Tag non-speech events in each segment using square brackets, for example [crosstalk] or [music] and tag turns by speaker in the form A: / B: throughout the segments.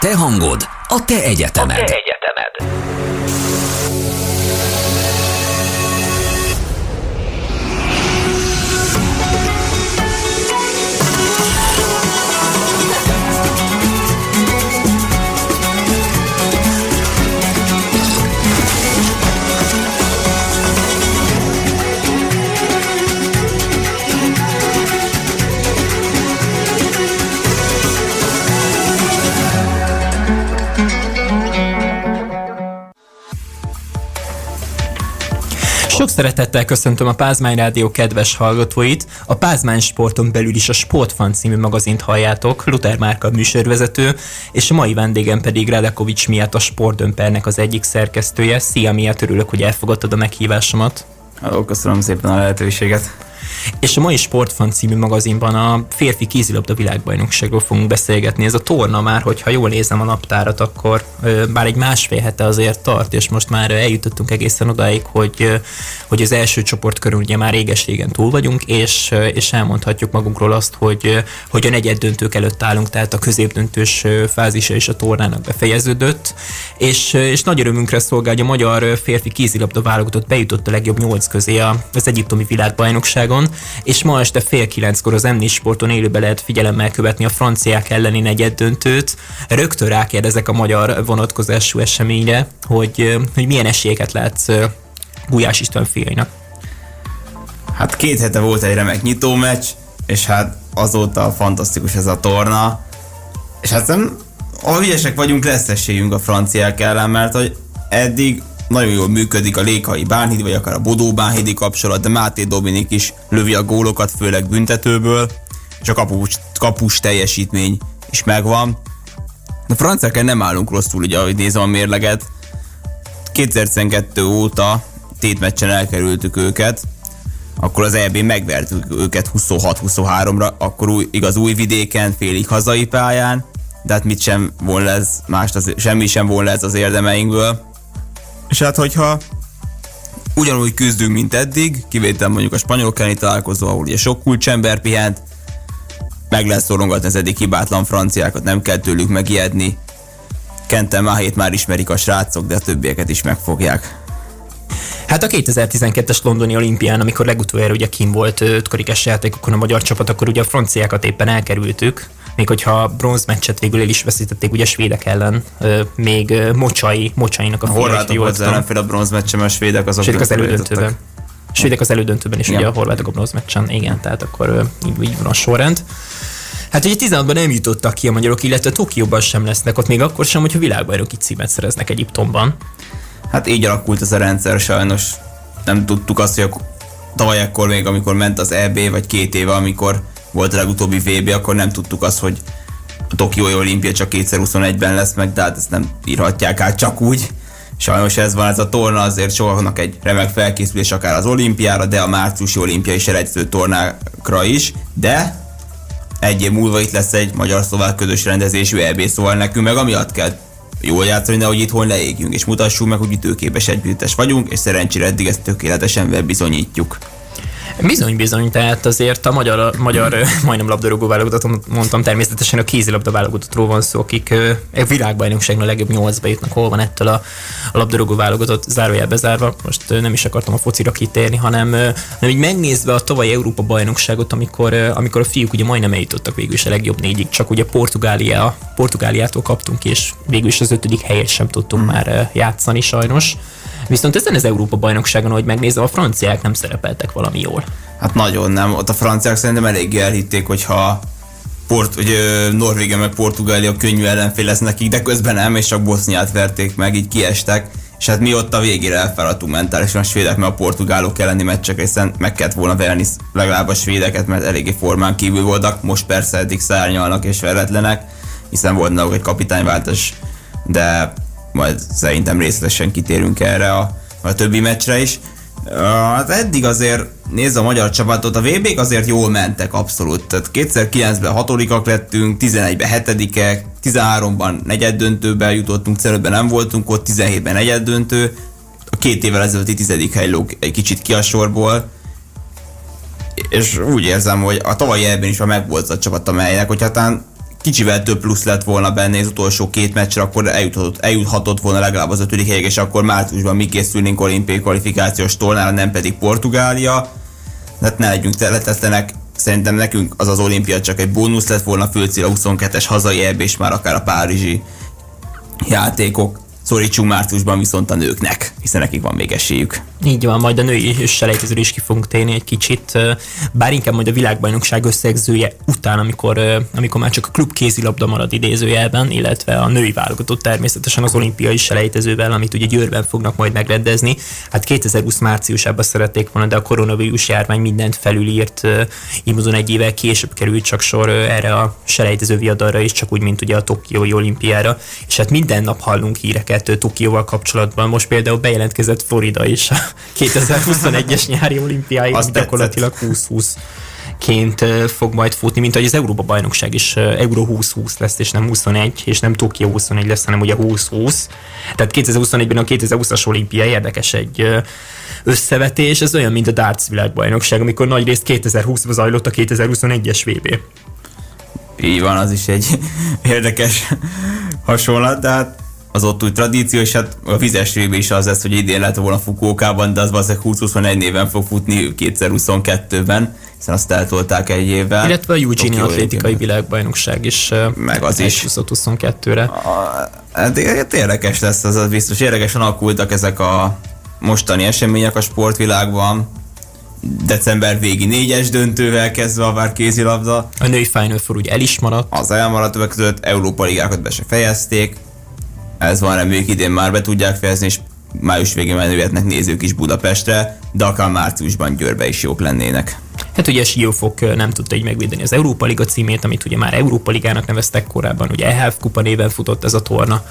A: Te hangod, a te egyetemed. A te egyetemed.
B: Sok szeretettel köszöntöm a Pázmány Rádió kedves hallgatóit. A Pázmány Sporton belül is a Sportfan című magazint halljátok, Luther Márka műsorvezető, és a mai vendégem pedig Radekovics miatt a Sportdömpernek az egyik szerkesztője. Szia, miatt örülök, hogy elfogadtad a meghívásomat.
C: Halló, köszönöm szépen a lehetőséget.
B: És a mai Sportfan című magazinban a férfi kézilabda világbajnokságról fogunk beszélgetni. Ez a torna már, hogyha jól nézem a naptárat, akkor bár egy másfél hete azért tart, és most már eljutottunk egészen odáig, hogy, hogy az első csoport körül ugye már réges-régen túl vagyunk, és, és elmondhatjuk magunkról azt, hogy, hogy a negyed döntők előtt állunk, tehát a középdöntős fázisa is a tornának befejeződött, és, és nagy örömünkre szolgál, hogy a magyar férfi kézilabda válogatott bejutott a legjobb nyolc közé az egyiptomi világbajnokságon, és ma este fél kilenckor az m Sporton élőben lehet figyelemmel követni a franciák elleni negyed döntőt. Rögtön rákérdezek a magyar vonatkozású eseményre, hogy, hogy milyen esélyeket látsz Gulyás István fiainak.
C: Hát két hete volt egy remek nyitó meccs, és hát azóta fantasztikus ez a torna. És hát nem, ha ügyesek vagyunk, lesz esélyünk a franciák ellen, mert hogy eddig nagyon jól működik a Lékai Bánhíd, vagy akár a Bodó Bánhídi kapcsolat, de Máté Dominik is lövi a gólokat, főleg büntetőből, és a kapus, kapus teljesítmény is megvan. De franciákkal nem állunk rosszul, ugye, ahogy nézem a mérleget. 2012 óta tétmeccsen elkerültük őket, akkor az EB megvertük őket 26-23-ra, akkor új, igaz új vidéken, félig hazai pályán, de hát mit sem volna ez, mást az, semmi sem volna ez az érdemeinkből. És hát, hogyha ugyanúgy küzdünk, mint eddig, kivétel mondjuk a spanyolok elleni találkozó, ahol ugye sok kulcsember pihent, meg lesz szorongatni az eddig hibátlan franciákat, nem kell tőlük megijedni. Kenten Mahét már ismerik a srácok, de a többieket is megfogják.
B: Hát a 2012-es londoni olimpián, amikor legutoljára ugye kim volt ötkarikás játékokon a magyar csapat, akkor ugye a franciákat éppen elkerültük, még hogyha a bronzmeccset végül el is veszítették ugye a svédek ellen, még Mocsai, Mocsainak a,
C: a horvátok az ellenfél a bronzmeccsen, a svédek azok
B: svédek az elődöntőben. Svédek az elődöntőben is, igen. ugye a horvátok a bronzmeccsen, igen, tehát akkor így, így van a sorrend. Hát ugye 16-ban nem jutottak ki a magyarok, illetve Tokióban sem lesznek ott, még akkor sem, hogyha világbajnoki címet szereznek Egyiptomban.
C: Hát így alakult ez a rendszer sajnos. Nem tudtuk azt, hogy tavaly akkor még, amikor ment az EB, vagy két éve, amikor volt a legutóbbi VB, akkor nem tudtuk azt, hogy a Tokiói olimpia csak 2021-ben lesz meg, de hát ezt nem írhatják át csak úgy. Sajnos ez van, ez a torna azért sokaknak egy remek felkészülés akár az olimpiára, de a márciusi olimpiai selejtező tornákra is, de egy év múlva itt lesz egy magyar-szlovák közös rendezésű EB, szóval nekünk meg amiatt kell jól játszani, nehogy itthon leégjünk, és mutassuk meg, hogy ütőképes együttes vagyunk, és szerencsére eddig ezt tökéletesen bizonyítjuk.
B: Bizony, bizony, tehát azért a magyar, magyar majdnem labdarúgó válogatott, mondtam természetesen a kézilabda válogatottról van szó, akik a világbajnokságon a legjobb nyolcba jutnak, hol van ettől a, a labdarúgó válogatott zárójelbe zárva. Most nem is akartam a focira kitérni, hanem, hanem így megnézve a tavalyi Európa bajnokságot, amikor, amikor a fiúk ugye majdnem eljutottak végül is a legjobb négyig, csak ugye Portugália, Portugáliától kaptunk, és végül is az ötödik helyet sem tudtunk mm. már játszani sajnos. Viszont ezen az Európa bajnokságon, hogy megnézem, a franciák nem szerepeltek valami jól.
C: Hát nagyon nem. Ott a franciák szerintem elég elhitték, hogyha Port, hogy Norvégia meg Portugália könnyű ellenfél lesz nekik, de közben nem, és csak Boszniát verték meg, így kiestek. És hát mi ott a végére elfáradtunk mentálisan a svédek, mert a portugálok elleni meccsek, hiszen meg kellett volna verni legalább a svédeket, mert eléggé formán kívül voltak, most persze eddig szárnyalnak és veretlenek, hiszen volt náluk egy kapitányváltás, de majd szerintem részletesen kitérünk erre a, a többi meccsre is. Hát eddig azért nézze a magyar csapatot, a vb azért jól mentek abszolút. Tehát 2009-ben hatodikak lettünk, 11-ben hetedikek, 13-ban negyed döntőben jutottunk, 15-ben nem voltunk ott, 17-ben negyed döntő, a két évvel ezelőtti tizedik hely lóg egy kicsit ki a sorból, és úgy érzem, hogy a tavalyi ebben is már megvolt a csapat, amelynek, hogy hát kicsivel több plusz lett volna benne az utolsó két meccsre, akkor eljuthatott, eljuthatott volna legalább az ötödik helyek, és akkor márciusban mi készülnénk olimpiai kvalifikációs tornára, nem pedig Portugália. Hát ne legyünk teletetlenek, szerintem nekünk az az olimpia csak egy bónusz lett volna, főcél a 22-es hazai ebb, és már akár a párizsi játékok szorítsunk márciusban viszont a nőknek, hiszen nekik van még esélyük.
B: Így van, majd a női selejtezőre is ki fogunk térni egy kicsit, bár inkább majd a világbajnokság összegzője után, amikor, amikor már csak a klub kézilabda marad idézőjelben, illetve a női válogatott természetesen az olimpiai selejtezővel, amit ugye Győrben fognak majd megrendezni. Hát 2020 márciusában szerették volna, de a koronavírus járvány mindent felülírt, így módon egy évvel később került csak sor erre a selejtező viadalra is, csak úgy, mint ugye a Tokiói olimpiára. És hát minden nap hallunk híreket Tokióval kapcsolatban. Most például bejelentkezett Florida is 2021-es nyári olimpiáig gyakorlatilag 2020 ként fog majd futni, mint ahogy az Európa bajnokság is Euró 2020 lesz, és nem 21, és nem Tokió 21 lesz, hanem ugye 2020. Tehát 2021-ben a 2020-as olimpia érdekes egy összevetés, ez olyan, mint a darts világbajnokság, amikor nagy részt 2020-ban zajlott a 2021-es VB.
C: Így van, az is egy [laughs] érdekes hasonlat, de hát az ott úgy tradíció, és hát a vizes is az lesz, hogy idén lett volna Fukókában, de az valószínűleg 20-21 néven fog futni 2022-ben, hiszen azt eltolták egy évvel.
B: Illetve a Eugene atlétikai világbajnokság is meg az is 2022-re.
C: Hát, hát érdekes lesz, az, az biztos. Érdekesen alakultak ezek a mostani események a sportvilágban december végi négyes döntővel kezdve a vár kézilabda.
B: A női Final Four ugye el is maradt.
C: Az elmaradt többek között Európa ligákat be se fejezték, ez van, reméljük idén már be tudják fejezni, és május végén már jöhetnek nézők is Budapestre, de akár márciusban Győrbe is jók lennének.
B: Hát ugye Siófok nem tudta így megvédeni az Európa Liga címét, amit ugye már Európa Ligának neveztek korábban, ugye EHF kupa néven futott ez a torna,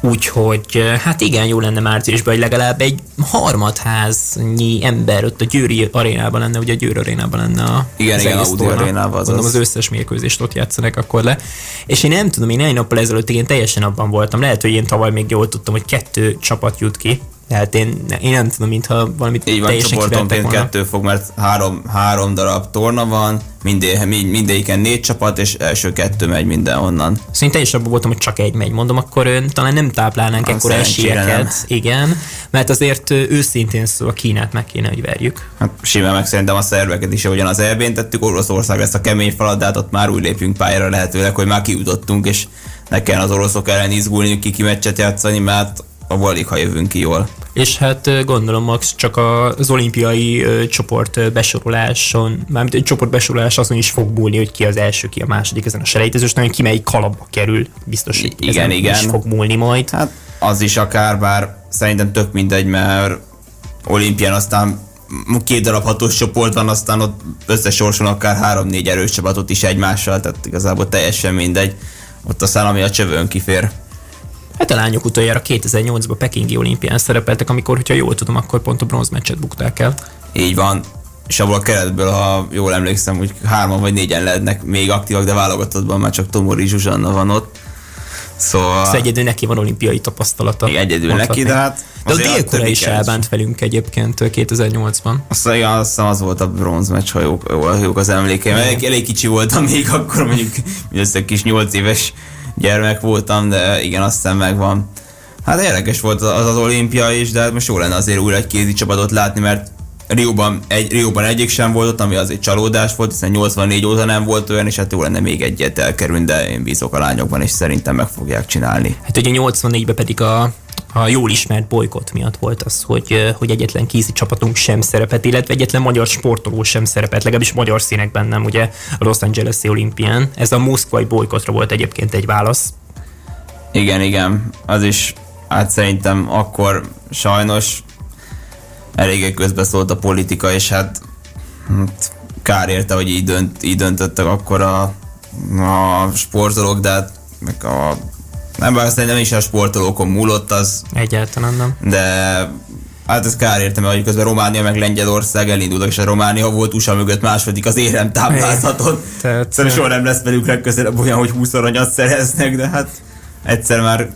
B: Úgyhogy hát igen, jó lenne márciusban, hogy legalább egy harmadháznyi ember ott a Győri arénában lenne, ugye a Győri arénában lenne a
C: igen, az igen, Audi arénában
B: az Mondom, az összes mérkőzést ott játszanak akkor le. És én nem tudom, én egy nappal ezelőtt én teljesen abban voltam. Lehet, hogy én tavaly még jól tudtam, hogy kettő csapat jut ki, tehát én, én nem tudom, mintha valamit
C: Így van, csoportonként kettő fog, mert három, három darab torna van, minden, mindegyiken négy csapat, és első kettő megy mindenhonnan.
B: Szóval is abban voltam, hogy csak egy megy. Mondom, akkor ön, talán nem táplálnánk a ekkor esélyeket. Igen, mert azért őszintén szó a Kínát meg kéne, hogy verjük.
C: Hát simán meg szerintem a szerveket is, ahogyan az elbén tettük, Oroszország lesz a kemény falat, ott már úgy lépjünk pályára lehetőleg, hogy már kijutottunk, és ne kell az oroszok ellen izgulni, ki ki meccset játszani, mert a alig, ha jövünk ki jól.
B: És hát gondolom Max csak az olimpiai csoport besoroláson, mármint egy csoport besorolás azon is fog múlni, hogy ki az első, ki a második ezen a selejtezős, hogy ki melyik kalapba kerül, biztos, hogy igen, igen. is fog múlni majd.
C: Hát az is akár, bár szerintem tök mindegy, mert olimpián aztán két darab hatós csoport van, aztán ott összesorson akár három-négy erős csapatot is egymással, tehát igazából teljesen mindegy. Ott aztán ami a csövön kifér.
B: Hát a lányok utoljára 2008-ban Pekingi olimpián szerepeltek, amikor, hogyha jól tudom, akkor pont a bronzmeccset bukták el.
C: Így van, és abból a keretből, ha jól emlékszem, hogy hárman vagy négyen lehetnek még aktívak, de válogatottban már csak Tomori Zsuzsanna van ott. Szóval...
B: Szóval egyedül neki van olimpiai tapasztalata.
C: Még egyedül neki, de hát...
B: De a dél is elbánt velünk egyébként 2008-ban.
C: Azt, igen, azt az volt a bronzmeccs, ha jók, jók az emlékeim. Elég, elég kicsi voltam még akkor, mondjuk mindössze kis 8 éves gyermek voltam, de igen, aztán megvan. Hát érdekes volt az az olimpia is, de hát most jó lenne azért újra egy kézi csapatot látni, mert Rióban, egy, Rióban egyik sem volt ott, ami az egy csalódás volt, hiszen 84 óta nem volt olyan, és hát jó lenne még egyet elkerülni, de én bízok a lányokban, és szerintem meg fogják csinálni.
B: Hát ugye 84-ben pedig a a jól ismert bolykott miatt volt az, hogy, hogy egyetlen kézi csapatunk sem szerepet, illetve egyetlen magyar sportoló sem szerepet, legalábbis magyar színekben nem, ugye a Los Angeles-i olimpián. Ez a moszkvai bolykottra volt egyébként egy válasz.
C: Igen, igen, az is, hát szerintem akkor sajnos eléggé közbeszólt a politika, és hát, hát kár érte, hogy így, dönt, így döntöttek akkor a, a sportolók, de hát meg a nem bár nem is a sportolókon múlott az.
B: Egyáltalán nem.
C: De Hát ez kár értem, hogy közben Románia meg Lengyelország elindul, és a Románia volt USA mögött második az érem táblázaton. Tehát, Szerintem soha nem lesz velük legközelebb olyan, hogy 20 aranyat szereznek, de hát egyszer már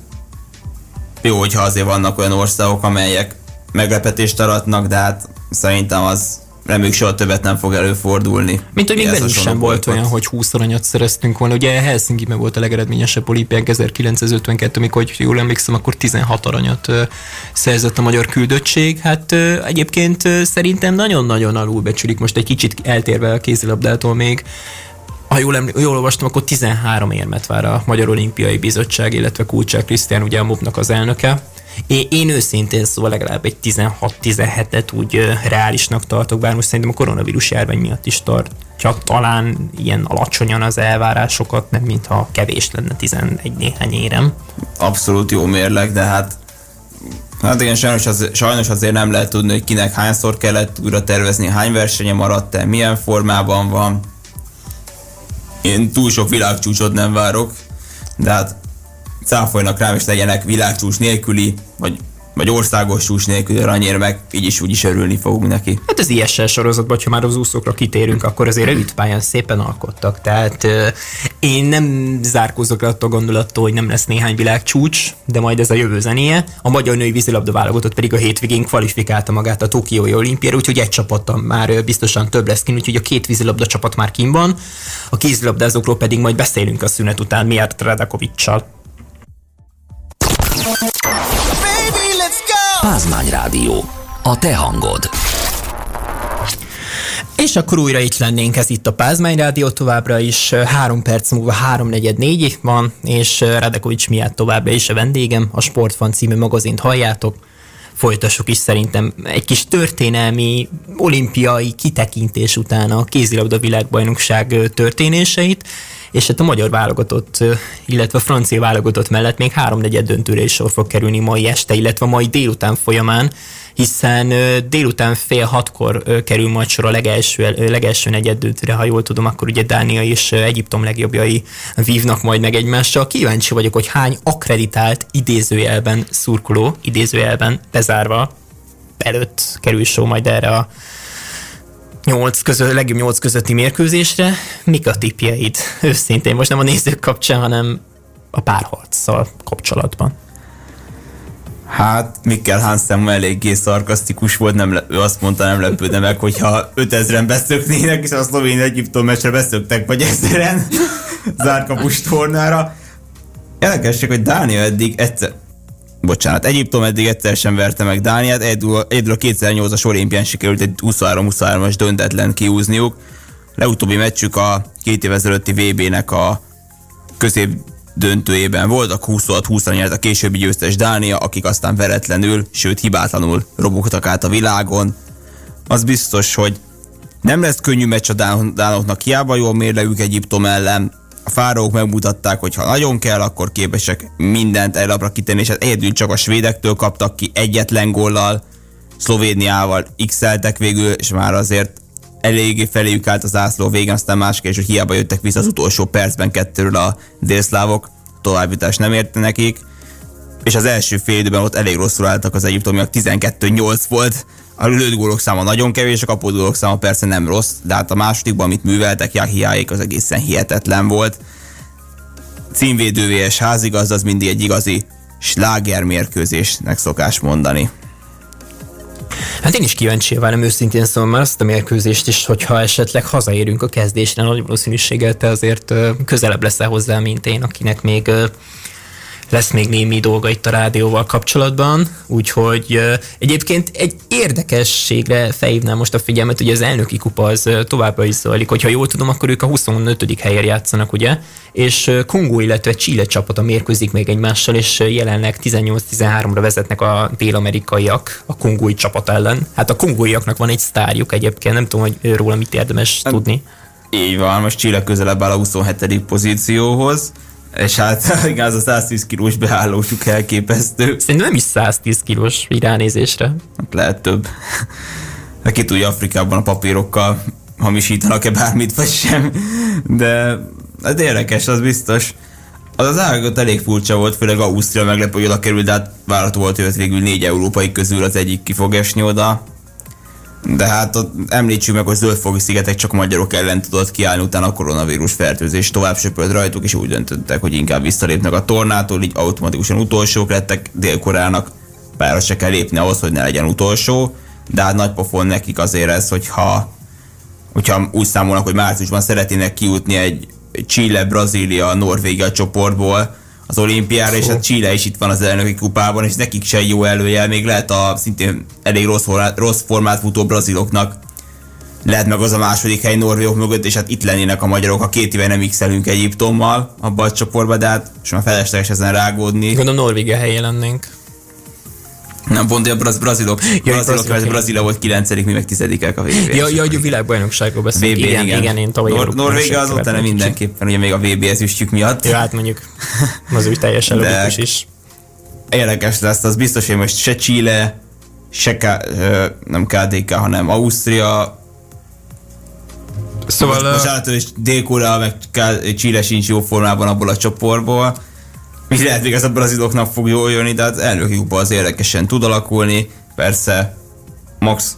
C: jó, hogyha azért vannak olyan országok, amelyek meglepetést aratnak, de hát szerintem az reméljük soha többet nem fog előfordulni.
B: Mint hogy még velünk sem volt olyan, hogy 20 aranyat szereztünk volna. Ugye Helsinki meg volt a legeredményesebb olimpiánk 1952, amikor, hogy jól emlékszem, akkor 16 aranyat szerzett a magyar küldöttség. Hát egyébként szerintem nagyon-nagyon alulbecsülik, most egy kicsit eltérve a kézilabdától még, ha jól, eml- jól olvastam, akkor 13 érmet vár a Magyar Olimpiai Bizottság, illetve Kulcsák Krisztián, ugye a MOB-nak az elnöke. Én, én őszintén szóval legalább egy 16-17-et úgy reálisnak tartok, bár most szerintem a koronavírus járvány miatt is tart. Csak talán ilyen alacsonyan az elvárásokat, nem mintha kevés lenne 11 néhány érem.
C: Abszolút jó mérleg, de hát Hát igen, sajnos, az, sajnos azért nem lehet tudni, hogy kinek hányszor kellett újra tervezni, hány versenye maradt-e, milyen formában van. Én túl sok világcsúcsot nem várok, de hát cáfoljanak rám, és legyenek világcsúcs nélküli, vagy vagy országos csúcs nélkül aranyérmek, így is úgy is örülni fogunk neki.
B: Hát az ISL sorozatban, ha már az úszókra kitérünk, akkor azért rövid pályán szépen alkottak. Tehát euh, én nem zárkózok le attól gondolattól, hogy nem lesz néhány világcsúcs, de majd ez a jövő zenéje. A magyar női vízilabda válogatott pedig a hétvégén kvalifikálta magát a Tokiói olimpiára, úgyhogy egy csapattal már biztosan több lesz kin, úgyhogy a két vízilabda csapat már kim van. A kézilabdázókról pedig majd beszélünk a szünet után Miért Radakovicsal.
A: Pázmány Rádió. A te hangod.
B: És akkor újra itt lennénk, ez itt a Pázmány Rádió továbbra is, három perc múlva három negyed négy van, és Radekovics miatt továbbra is a vendégem, a Sportfan című magazint halljátok, folytassuk is szerintem egy kis történelmi olimpiai kitekintés után a kézilabda világbajnokság történéseit, és hát a magyar válogatott, illetve a francia válogatott mellett még háromnegyed döntőre is sor fog kerülni mai este, illetve mai délután folyamán, hiszen délután fél hatkor kerül majd sor a legelső, legelső negyed döntőre, ha jól tudom, akkor ugye Dánia és Egyiptom legjobbjai vívnak majd meg egymással. Kíváncsi vagyok, hogy hány akreditált idézőjelben szurkoló, idézőjelben bezárva előtt kerül sor majd erre a nyolc között, legjobb nyolc közötti mérkőzésre. Mik a tipjeid? Őszintén, most nem a nézők kapcsán, hanem a párharccal kapcsolatban.
C: Hát Mikkel Hansen eléggé szarkasztikus volt, nem le, ő azt mondta, nem lepődne meg, hogyha 5000-en beszöknének, és a szlovén Egyiptom meccsre beszöktek, vagy ezeren [laughs] zárkapus tornára. Érdekesség, hogy Dánia eddig egyszer, bocsánat, Egyiptom eddig egyszer sem verte meg Dániát, egyedül, a 2008-as olimpián sikerült egy 23-23-as döntetlen kiúzniuk. Legutóbbi meccsük a két év ezelőtti VB-nek a közép döntőjében volt, a 26-20 nyert a későbbi győztes Dánia, akik aztán veretlenül, sőt hibátlanul robogtak át a világon. Az biztos, hogy nem lesz könnyű meccs a dánoknak, hiába jól mérlegük Egyiptom ellen, a fárók megmutatták, hogy ha nagyon kell, akkor képesek mindent elapra kitenni, és hát egyedül csak a svédektől kaptak ki egyetlen góllal, Szlovéniával x végül, és már azért eléggé feléjük állt az ászló végén, aztán más kérdés, hogy hiába jöttek vissza az utolsó percben kettőről a délszlávok, továbbítás nem érte nekik, és az első fél időben ott elég rosszul álltak az egyiptomiak, 12-8 volt, a lőtt gólok száma nagyon kevés, a kapott gólok száma persze nem rossz, de hát a másodikban, amit műveltek, Jahiáék az egészen hihetetlen volt. Címvédő házigaz, az mindig egy igazi slágermérkőzésnek szokás mondani.
B: Hát én is kíváncsi várom őszintén szóval már azt a mérkőzést is, hogyha esetleg hazaérünk a kezdésre, nagy valószínűséggel te azért közelebb leszel hozzá, mint én, akinek még lesz még némi dolga itt a rádióval kapcsolatban, úgyhogy egyébként egy érdekességre felhívnám most a figyelmet, hogy az elnöki kupa az továbbra is zajlik, hogyha jól tudom, akkor ők a 25. helyen játszanak, ugye? És Kongó, illetve Chile csapata mérkőzik még egymással, és jelenleg 18-13-ra vezetnek a dél-amerikaiak a kongói csapat ellen. Hát a kongóiaknak van egy sztárjuk egyébként, nem tudom, hogy róla mit érdemes tudni.
C: Így van, most Chile közelebb áll a 27. pozícióhoz és hát [laughs] igen, az a 110 kilós beállósuk elképesztő.
B: Szerintem nem is 110 kilós ránézésre.
C: Hát lehet több. [laughs] Ki tudja Afrikában a papírokkal hamisítanak-e bármit, vagy sem. De hát érdekes, az biztos. Az az ágat elég furcsa volt, főleg Ausztria meglepő, hogy oda került, de hát várható volt, hogy végül négy európai közül az egyik ki fog esni oda. De hát ott említsük meg, hogy zöldfogi szigetek csak magyarok ellen tudott kiállni, utána a koronavírus fertőzés tovább söpört rajtuk, és úgy döntöttek, hogy inkább visszalépnek a tornától, így automatikusan utolsók lettek, Dél-Koreának pályára se kell lépni ahhoz, hogy ne legyen utolsó, de hát nagy pofon nekik azért ez, hogyha, hogyha úgy számolnak, hogy márciusban szeretnének kijutni egy Chile, Brazília, Norvégia csoportból az olimpiára, és hát Chile is itt van az elnöki kupában, és nekik se jó előjel, még lehet a szintén elég rossz, formát, rossz formát futó braziloknak lehet meg az a második hely Norvégok mögött, és hát itt lennének a magyarok, a két éve nem x Egyiptommal abban a csoportban, de hát most már felesleges ezen rágódni.
B: Gondolom Norvégia helyén lennénk.
C: Nem, pont a braz, brazilok. Ja, brazilok, brazilok Brazília volt 9 mi meg 10 a vb
B: Ja, ja, hogy a világbajnokságról beszélünk.
C: VB, igen,
B: igen, igen, én tavaly
C: Nor- Norvégia az utána mindenképpen, ugye még a VB ezüstjük miatt.
B: Ja, hát mondjuk [laughs] az úgy teljesen logikus is.
C: Érdekes lesz, az biztos, hogy most se Chile, se K, nem KDK, hanem Ausztria, Szóval... Most, most általában is Dél-Korea, meg Chile sincs jó formában abból a csoportból mi lehet még ez a braziloknak fog jól jönni, de az elnöki kupa az érdekesen tud alakulni. Persze, max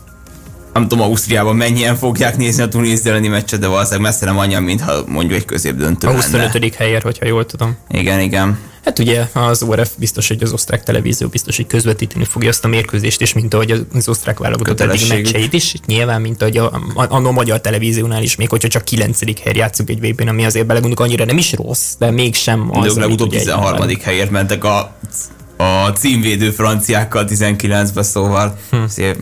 C: nem tudom, Ausztriában mennyien fogják nézni a Tunézia elleni meccset, de valószínűleg messze nem annyian, mintha mondjuk egy középdöntő
B: A 25. helyért, hogyha jól tudom.
C: Igen, igen.
B: Hát ugye az ORF biztos, hogy az osztrák televízió biztos, hogy közvetíteni fogja azt a mérkőzést, és mint ahogy az osztrák válogatott eddig meccseit is, nyilván, mint ahogy a, a, a, a magyar televíziónál is, még hogyha csak 9. hely játszunk egy vb ami azért belegondolunk annyira nem is rossz, de mégsem
C: az. De legutóbb 13. helyért mentek a a címvédő franciákkal 19-ben, szóval hm. szép.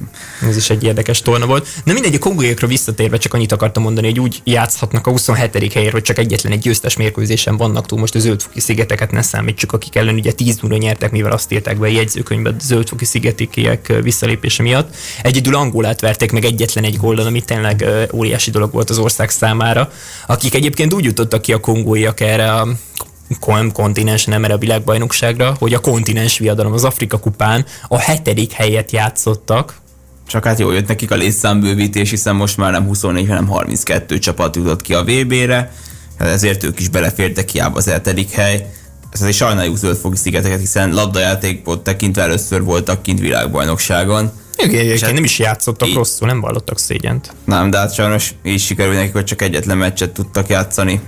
B: Ez is egy érdekes torna volt. De mindegy, a kongóiakra visszatérve csak annyit akartam mondani, hogy úgy játszhatnak a 27. helyért, hogy csak egyetlen egy győztes mérkőzésen vannak túl. Most a zöldfoki szigeteket ne számítsuk, akik ellen ugye 10 0 nyertek, mivel azt írták be a jegyzőkönyvbe a zöldfoki szigetikiek visszalépése miatt. Egyedül Angolát verték meg egyetlen egy góllal, ami tényleg óriási dolog volt az ország számára, akik egyébként úgy jutottak ki a kongóiak erre a kontinens, nem erre a világbajnokságra, hogy a kontinens viadalom az Afrika kupán a hetedik helyet játszottak,
C: csak hát jól jött nekik a létszámbővítés, hiszen most már nem 24, hanem 32 csapat jutott ki a VB-re, hát ezért ők is belefértek hiába az hetedik hely. Ez egy sajnáljuk zöldfogi szigeteket, hiszen labdajátékot tekintve először voltak kint világbajnokságon.
B: Igen, hát nem is játszottak így, rosszul, nem vallottak szégyent.
C: Nem, de hát sajnos így sikerül nekik, hogy csak egyetlen meccset tudtak játszani.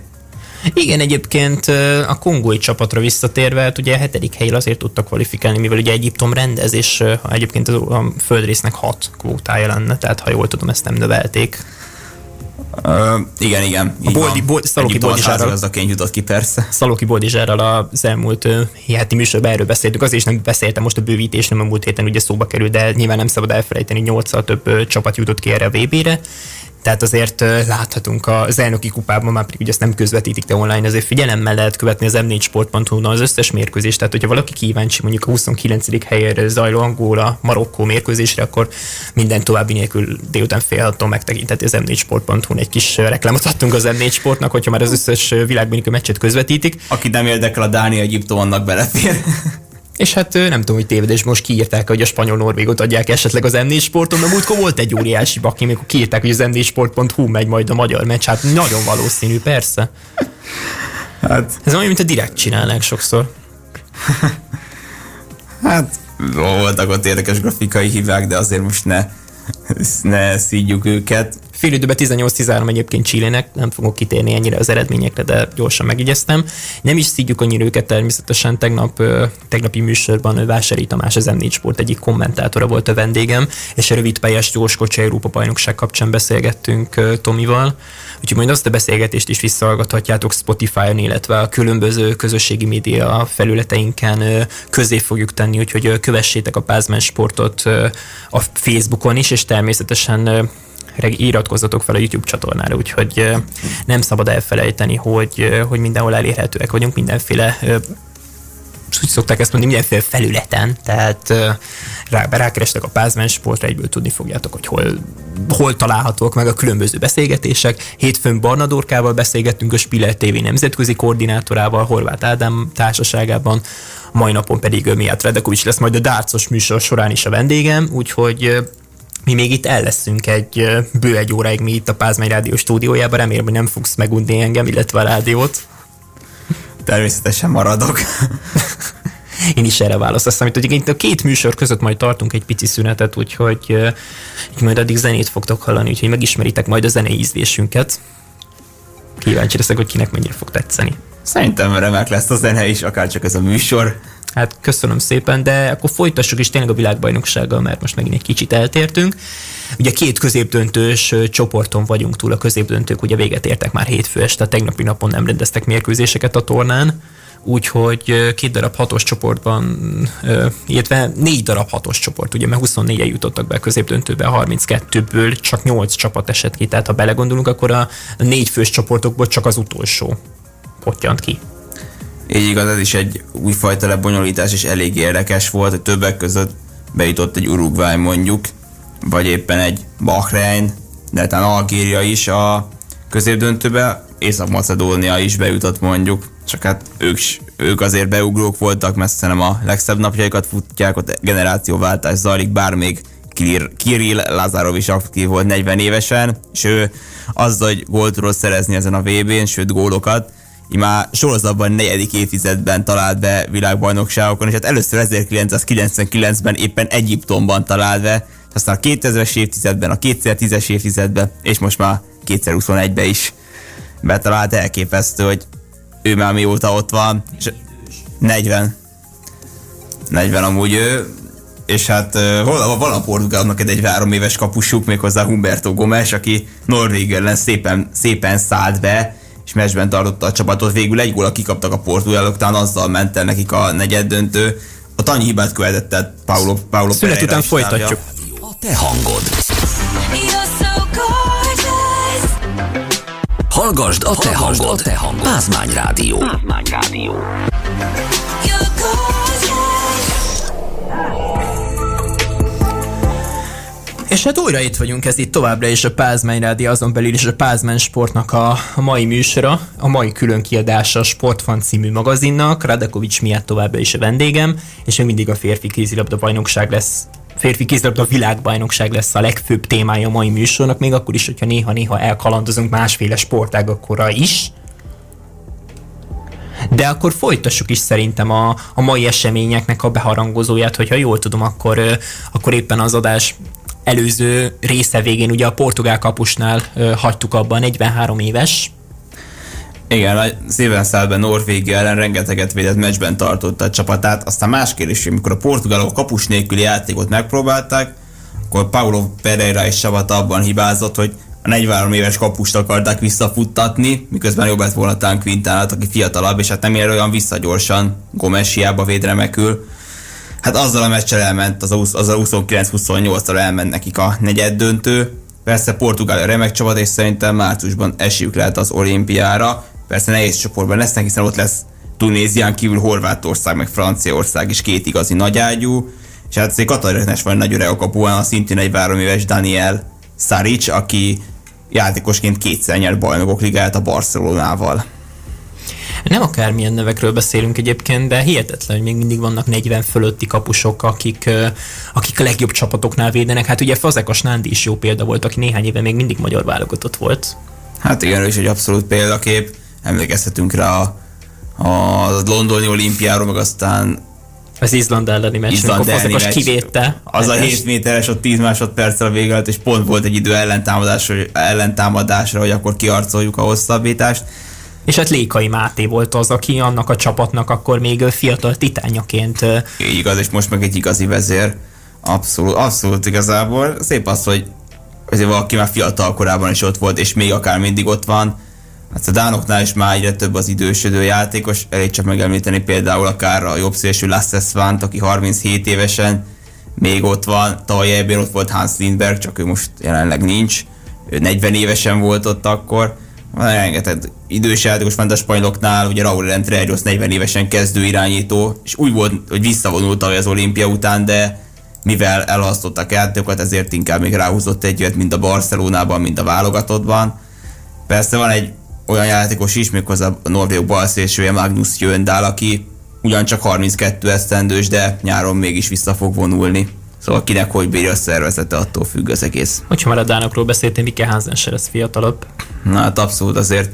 B: Igen, egyébként a kongói csapatra visszatérve, hát ugye a hetedik helyre azért tudtak kvalifikálni, mivel ugye Egyiptom rendez, és egyébként a földrésznek hat kvótája lenne, tehát ha jól tudom, ezt nem növelték.
C: Uh, igen, igen.
B: A Boldi, Boldi, Szaloki
C: Boldizsárral, az aként jutott ki persze.
B: Szaloki Boldizsárral az elmúlt uh, heti műsorban erről beszéltük, azért is nem beszéltem most a bővítés, nem a múlt héten ugye szóba került, de nyilván nem szabad elfelejteni, 8 több uh, csapat jutott ki erre a VB-re, tehát azért láthatunk az elnöki kupában, már pedig ugye ezt nem közvetítik de online, azért figyelemmel lehet követni az m4sport.hu-n az összes mérkőzést. Tehát, hogyha valaki kíváncsi mondjuk a 29. helyére zajló Angola, Marokkó mérkőzésre, akkor minden további nélkül délután fél hattól megtekinteti az m4sport.hu-n egy kis reklámot adtunk az M4 sportnak, hogyha már az összes világbénikő meccset közvetítik.
C: Aki nem érdekel a Dánia Egyiptom, annak belefér. [laughs]
B: És hát nem tudom, hogy tévedés, most kiírták, hogy a spanyol Norvégot adják esetleg az M4 sporton, de múltkor volt egy óriási baki, amikor kiírták, hogy az m4sport.hu megy majd a magyar meccs. Hát nagyon valószínű, persze. Hát... Ez olyan, mint a direkt csinálnák sokszor.
C: hát voltak ott érdekes grafikai hívák, de azért most ne, ne szídjuk őket.
B: Fél időben 18-13 egyébként Csillének, nem fogok kitérni ennyire az eredményekre, de gyorsan megigyeztem. Nem is szígyük annyira őket természetesen, tegnap, tegnapi műsorban Vásári Tamás, az M4 Sport egyik kommentátora volt a vendégem, és a rövid pályás gyorskocsi Európa bajnokság kapcsán beszélgettünk Tomival. Úgyhogy majd azt a beszélgetést is visszahallgathatjátok Spotify-on, illetve a különböző közösségi média felületeinken közé fogjuk tenni, úgyhogy kövessétek a Pázmen Sportot a Facebookon is, és természetesen iratkozzatok fel a YouTube csatornára, úgyhogy nem szabad elfelejteni, hogy, hogy mindenhol elérhetőek vagyunk, mindenféle úgy szokták ezt mondani, mindenféle felületen, tehát rá, rákerestek a Pázmen Sportra, egyből tudni fogjátok, hogy hol, hol találhatók meg a különböző beszélgetések. Hétfőn Barna Dorkával beszélgettünk a Spiller TV nemzetközi koordinátorával, Horváth Ádám társaságában, mai napon pedig Miát Redekovics lesz majd a Dárcos műsor során is a vendégem, úgyhogy mi még itt el leszünk egy bő egy óráig mi itt a Pázmány Rádió stúdiójában, remélem, hogy nem fogsz megunni engem, illetve a rádiót.
C: Természetesen maradok.
B: Én is erre választottam. Itt a két műsor között majd tartunk egy pici szünetet, úgyhogy így majd addig zenét fogtok hallani, úgyhogy megismeritek majd a zenei ízlésünket. Kíváncsi leszek, hogy kinek mennyire fog tetszeni.
C: Szerintem remek lesz a zene is, akár csak ez a műsor.
B: Hát köszönöm szépen, de akkor folytassuk is tényleg a világbajnoksággal, mert most megint egy kicsit eltértünk. Ugye két középdöntős csoporton vagyunk túl, a középdöntők ugye véget értek már hétfő este, a tegnapi napon nem rendeztek mérkőzéseket a tornán, úgyhogy két darab hatos csoportban, illetve négy darab hatos csoport, ugye, mert 24-en jutottak be a középdöntőbe, a 32-ből csak 8 csapat esett ki, tehát ha belegondolunk, akkor a négy fős csoportokból csak az utolsó pottyant ki.
C: Így igaz, ez is egy újfajta lebonyolítás, és elég érdekes volt, hogy többek között bejutott egy Uruguay mondjuk, vagy éppen egy Bahrein, de talán Algéria is a középdöntőbe, Észak-Macedónia is bejutott mondjuk, csak hát ők, ők azért beugrók voltak, mert nem a legszebb napjaikat futják, ott generációváltás zajlik, bár még Kirill Lazarov is aktív volt 40 évesen, és ő azzal, hogy gólt tudott szerezni ezen a VB-n, sőt gólokat, már sorozatban negyedik évtizedben talált be világbajnokságokon, és hát először 1999-ben éppen Egyiptomban talált be, aztán a 2000-es évtizedben, a 2010-es évtizedben, és most már 2021-ben is betalált, elképesztő, hogy ő már mióta ott van, és 40. 40 amúgy ő, és hát hol van a Portugálnak egy három éves kapusuk, méghozzá Humberto Gomes, aki Norvég ellen szépen, szépen szállt be, és meccsben tartotta a csapatot. Végül egy góla kikaptak a portugálok, talán azzal ment el nekik a negyed döntő. A annyi hibát követett, tehát Paulo, Paulo
B: Szünet után folytatjuk.
A: A te hangod. Hallgasd a te hangod. Te hangod. Pázmány Rádió. Pázmány Rádió.
B: És hát újra itt vagyunk, ez itt továbbra is a Pázmány Rádi, azon belül is a Pázmány Sportnak a, a mai műsora, a mai külön kiadása a Sportfan című magazinnak, Radekovics miatt továbbra is a vendégem, és még mindig a férfi kézilabda bajnokság lesz férfi kézilabda világbajnokság lesz a legfőbb témája a mai műsornak, még akkor is, hogyha néha-néha elkalandozunk másféle sportágakra is. De akkor folytassuk is szerintem a, a mai eseményeknek a beharangozóját, hogyha jól tudom, akkor, akkor éppen az adás előző része végén ugye a portugál kapusnál hagytuk abban, 43 éves.
C: Igen, a széven szálben Norvégia ellen rengeteget védett meccsben tartotta a csapatát, aztán más kérdés, amikor a portugálok kapus nélküli játékot megpróbálták, akkor Paulo Pereira és csapata abban hibázott, hogy a 43 éves kapust akarták visszafuttatni, miközben jobb lett volna Tán Quintánát, aki fiatalabb, és hát nem ér olyan visszagyorsan, Gomes hiába véd hát azzal a meccsel elment, az a, az a 29-28-tal elment nekik a negyed döntő. Persze Portugália remek csapat, és szerintem márciusban esélyük lehet az olimpiára. Persze nehéz csoportban lesznek, hiszen ott lesz Tunézián kívül Horvátország, meg Franciaország is két igazi nagyágyú. És hát Katarinás van nagy öreg a kapuán, a szintén egy várom éves Daniel Saric, aki játékosként kétszer nyert bajnokok ligáját a Barcelonával.
B: Nem akármilyen nevekről beszélünk egyébként, de hihetetlen, hogy még mindig vannak 40 fölötti kapusok, akik, akik a legjobb csapatoknál védenek. Hát ugye Fazekas Nándi is jó példa volt, aki néhány éve még mindig magyar válogatott volt.
C: Hát igen, ő is egy abszolút példakép. Emlékezhetünk rá a, a londoni olimpiáról, meg aztán
B: az Izland elleni meccs, Izland amikor meccs, kivédte.
C: Az a 7 méteres, ott 10 másodperccel a vége és pont volt egy idő ellentámadásra, ellentámadásra, hogy akkor kiarcoljuk a hosszabbítást.
B: És hát Lékai Máté volt az, aki annak a csapatnak akkor még fiatal titányaként...
C: Igaz, és most meg egy igazi vezér. Abszolút, abszolút igazából. Szép az, hogy azért valaki már fiatal korában is ott volt, és még akár mindig ott van. Hát a Dánoknál is már egyre több az idősödő játékos, elég csak megemlíteni például akár a jobb szélső Lasse Svant, aki 37 évesen még ott van, tavaly ott volt Hans Lindberg, csak ő most jelenleg nincs, ő 40 évesen volt ott akkor, rengeteg idős játékos van a spanyoloknál, ugye Raúl Rentrerios 40 évesen kezdő irányító, és úgy volt, hogy visszavonult az olimpia után, de mivel elhasztottak játékokat, ezért inkább még ráhúzott egyet, mint a Barcelonában, mint a válogatottban. Persze van egy olyan játékos is, méghozzá a Norvég balszélsője Magnus Jöndál, aki ugyancsak 32 esztendős, de nyáron mégis vissza fog vonulni. Szóval kinek hogy bírja a szervezete, attól függ az egész.
B: Hogyha már a Dánokról beszéltél, Mike Hansen se lesz fiatalabb.
C: Na hát abszolút azért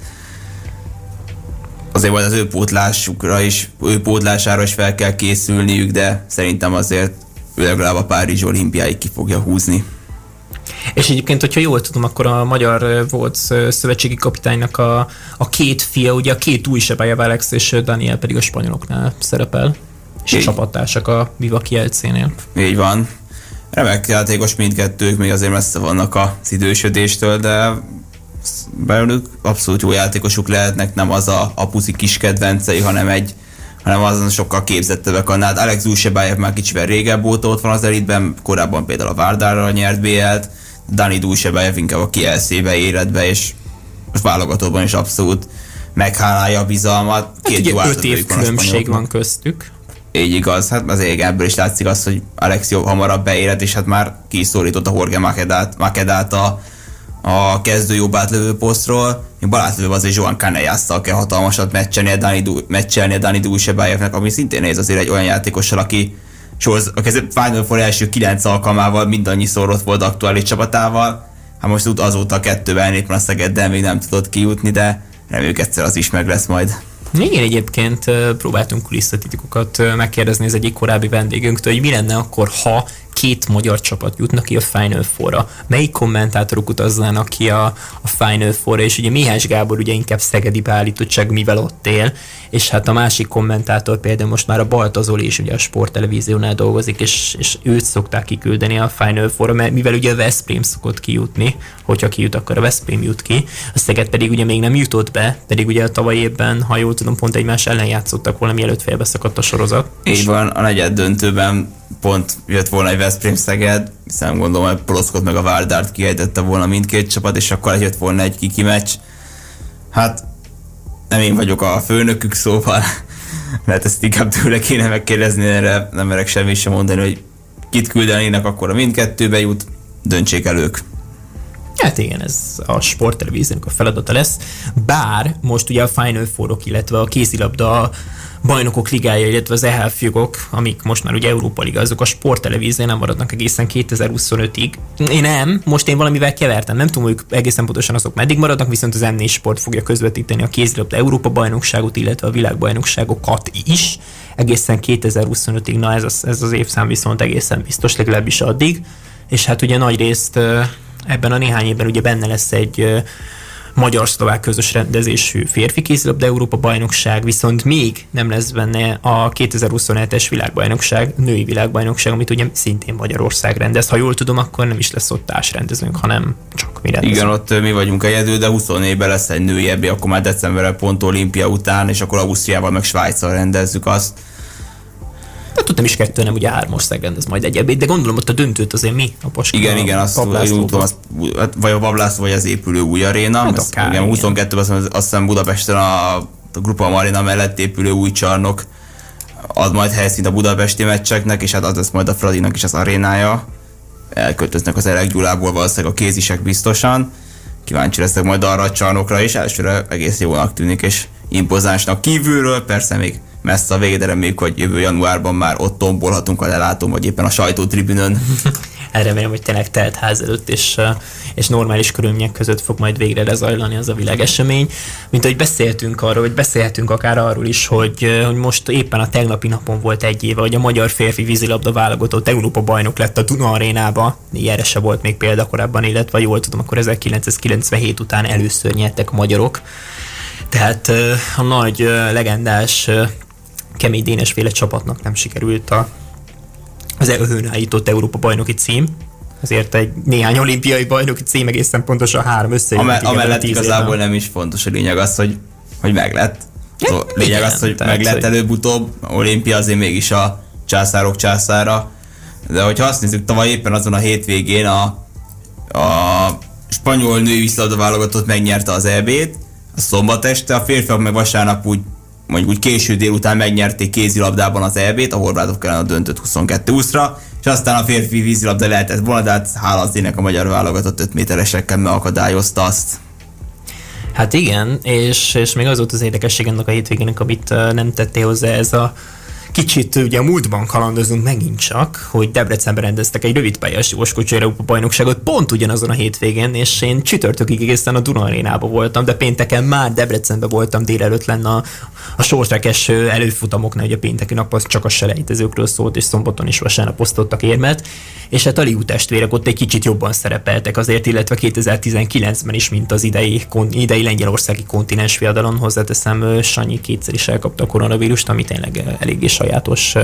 C: azért majd az ő pótlásukra is, ő pótlására is fel kell készülniük, de szerintem azért ő legalább a Párizs olimpiáig ki fogja húzni.
B: És egyébként, hogyha jól tudom, akkor a magyar volt szövetségi kapitánynak a, a két fia, ugye a két új Sebája Alex és Daniel pedig a spanyoloknál szerepel. És a csapattársak a Viva Kielcénél.
C: Így van. Remek játékos mindkettők, még azért messze vannak az idősödéstől, de belőlük abszolút jó játékosuk lehetnek, nem az a, a puszi kis kedvencei, hanem egy hanem azon sokkal képzettebbek annál. Alex Dulcebájev már kicsivel régebb óta ott van az elitben, korábban például a Várdárra nyert BL-t, Dani Dulcebájev inkább a kielszébe éredbe, és most válogatóban is abszolút meghálálja a bizalmat.
B: Hát Két ugye öt év különbség van köztük.
C: Így igaz, hát azért ebből is látszik az, hogy Alex jobb hamarabb beérett, és hát már kiszólított a Jorge Makedát, Makedát a, a kezdő jobb átlövő posztról. Még átlövő azért Joan Canellásszal kell hatalmasat meccselni a Dani, meccselni a Dani Dulcebájevnek, ami szintén néz azért egy olyan játékossal, aki Scholz a Final Four első kilenc alkalmával mindannyiszor ott volt aktuális csapatával. Hát most azóta kettőben éppen a Szegeddel még nem tudott kijutni, de reméljük egyszer az is meg lesz majd.
B: Igen, egyébként próbáltunk kulisszatitikokat megkérdezni az egyik korábbi vendégünktől, hogy mi lenne akkor, ha két magyar csapat jutnak ki a Final Four-ra. Melyik kommentátorok utaznának ki a, a Final Four-ra, és ugye Mihály Gábor ugye inkább szegedi beállítottság, mivel ott él, és hát a másik kommentátor például most már a Baltazoli is ugye a sporttelevíziónál dolgozik, és, és őt szokták kiküldeni a Final four mert mivel ugye a Veszprém szokott kijutni, hogyha kijut, akkor a Veszprém jut ki, a Szeged pedig ugye még nem jutott be, pedig ugye a tavaly évben, ha jól tudom, pont egymás ellen játszottak volna, mielőtt félbeszakadt a sorozat.
C: Így van, a negyed döntőben pont jött volna egy Veszprém Szeged, hiszen gondolom, hogy Poloszkot meg a Várdárt kiejtette volna mindkét csapat, és akkor jött volna egy kiki meccs. Hát nem én vagyok a főnökük, szóval [laughs] mert ezt inkább tőle kéne megkérdezni, erre nem merek semmit sem mondani, hogy kit küldenének, akkor a mindkettőbe jut, döntsék el ők.
B: Hát igen, ez a sporttelevíziónak a feladata lesz. Bár most ugye a Final four illetve a kézilabda bajnokok ligája, illetve az EHF jogok, amik most már ugye Európa Liga, azok a sporttelevízió nem maradnak egészen 2025-ig. Én nem, most én valamivel kevertem, nem tudom, hogy egészen pontosan azok meddig maradnak, viszont az M4 Sport fogja közvetíteni a kézilabda Európa bajnokságot, illetve a világbajnokságokat is egészen 2025-ig, na ez az, ez az évszám viszont egészen biztos, legalábbis addig. És hát ugye nagy részt ebben a néhány évben ugye benne lesz egy magyar-szlovák közös rendezésű férfi kézilabda Európa bajnokság, viszont még nem lesz benne a 2027-es világbajnokság, női világbajnokság, amit ugye szintén Magyarország rendez. Ha jól tudom, akkor nem is lesz ott társrendezőnk, hanem csak mi rendezünk.
C: Igen, ott mi vagyunk egyedül, de 24-ben lesz egy női ebbi, akkor már decemberre pont olimpia után, és akkor Ausztriával meg Svájccal rendezzük azt
B: Hát tudtam is kettő, nem ugye három ország rendez majd egy ebéd, de gondolom ott a döntőt azért mi a Paska.
C: Igen, igen, azt tudom, az, hát vagy a Bablászló, vagy az épülő új aréna. Hát akár, igen, 22 ben azt hiszem Budapesten a, a Grupa Marina mellett épülő új csarnok ad majd helyszínt a budapesti meccseknek, és hát az lesz majd a Fradinak is az arénája. Elköltöznek az Elek Gyulából valószínűleg a kézisek biztosan. Kíváncsi leszek majd arra a csarnokra is, elsőre egész jónak tűnik, és impozánsnak kívülről, persze még messze a vége, de reméljük, hogy jövő januárban már ott tombolhatunk a lelátón, vagy éppen a sajtótribünön. [laughs]
B: Remélem, hogy tényleg telt ház előtt, és, és normális körülmények között fog majd végre lezajlani az a világesemény. Mint ahogy beszéltünk arról, vagy beszélhetünk akár arról is, hogy, hogy most éppen a tegnapi napon volt egy éve, hogy a magyar férfi vízilabda válogatott Európa bajnok lett a Duna arénába. Ilyenre se volt még példa korábban, illetve jól tudom, akkor 1997 után először nyertek a magyarok. Tehát a nagy legendás kemény Dénes féle csapatnak nem sikerült a, az előhőn állított Európa bajnoki cím, azért egy néhány olimpiai bajnoki cím egészen pontosan három összejött.
C: Amell- amellett igazából nem is fontos a lényeg az, hogy, hogy meglett. A lényeg igen, az, hogy meglett hogy... előbb-utóbb, olimpia azért mégis a császárok császára. De hogyha azt nézzük, tavaly éppen azon a hétvégén a, a spanyol női válogatott megnyerte az EB-t, szombat este, a férfiak meg vasárnap úgy mondjuk úgy késő délután megnyerték kézilabdában az EB-t, a horvátok ellen a döntött 22-20-ra, és aztán a férfi vízilabda lehetett volna, de hát hála az a magyar válogatott 5 méteresekkel megakadályozta azt.
B: Hát igen, és, és még az volt az érdekesség ennek a hétvégének, amit nem tettél hozzá ez a Kicsit ugye a múltban kalandozunk megint csak, hogy Debrecenben rendeztek egy rövid pályás jóskocsi Európa bajnokságot pont ugyanazon a hétvégén, és én csütörtökig egészen a Duna arénában voltam, de pénteken már Debrecenben voltam délelőtt lenne a, a sortrekes előfutamoknál, ugye pénteki nap az csak a selejtezőkről szólt, és szombaton is vasárnap osztottak érmet, és hát a Liu testvérek ott egy kicsit jobban szerepeltek azért, illetve 2019-ben is, mint az idei, idei lengyelországi kontinens fiadalon hozzáteszem, Sanyi kétszer is elkapta a koronavírust, ami tényleg eléggé sajátos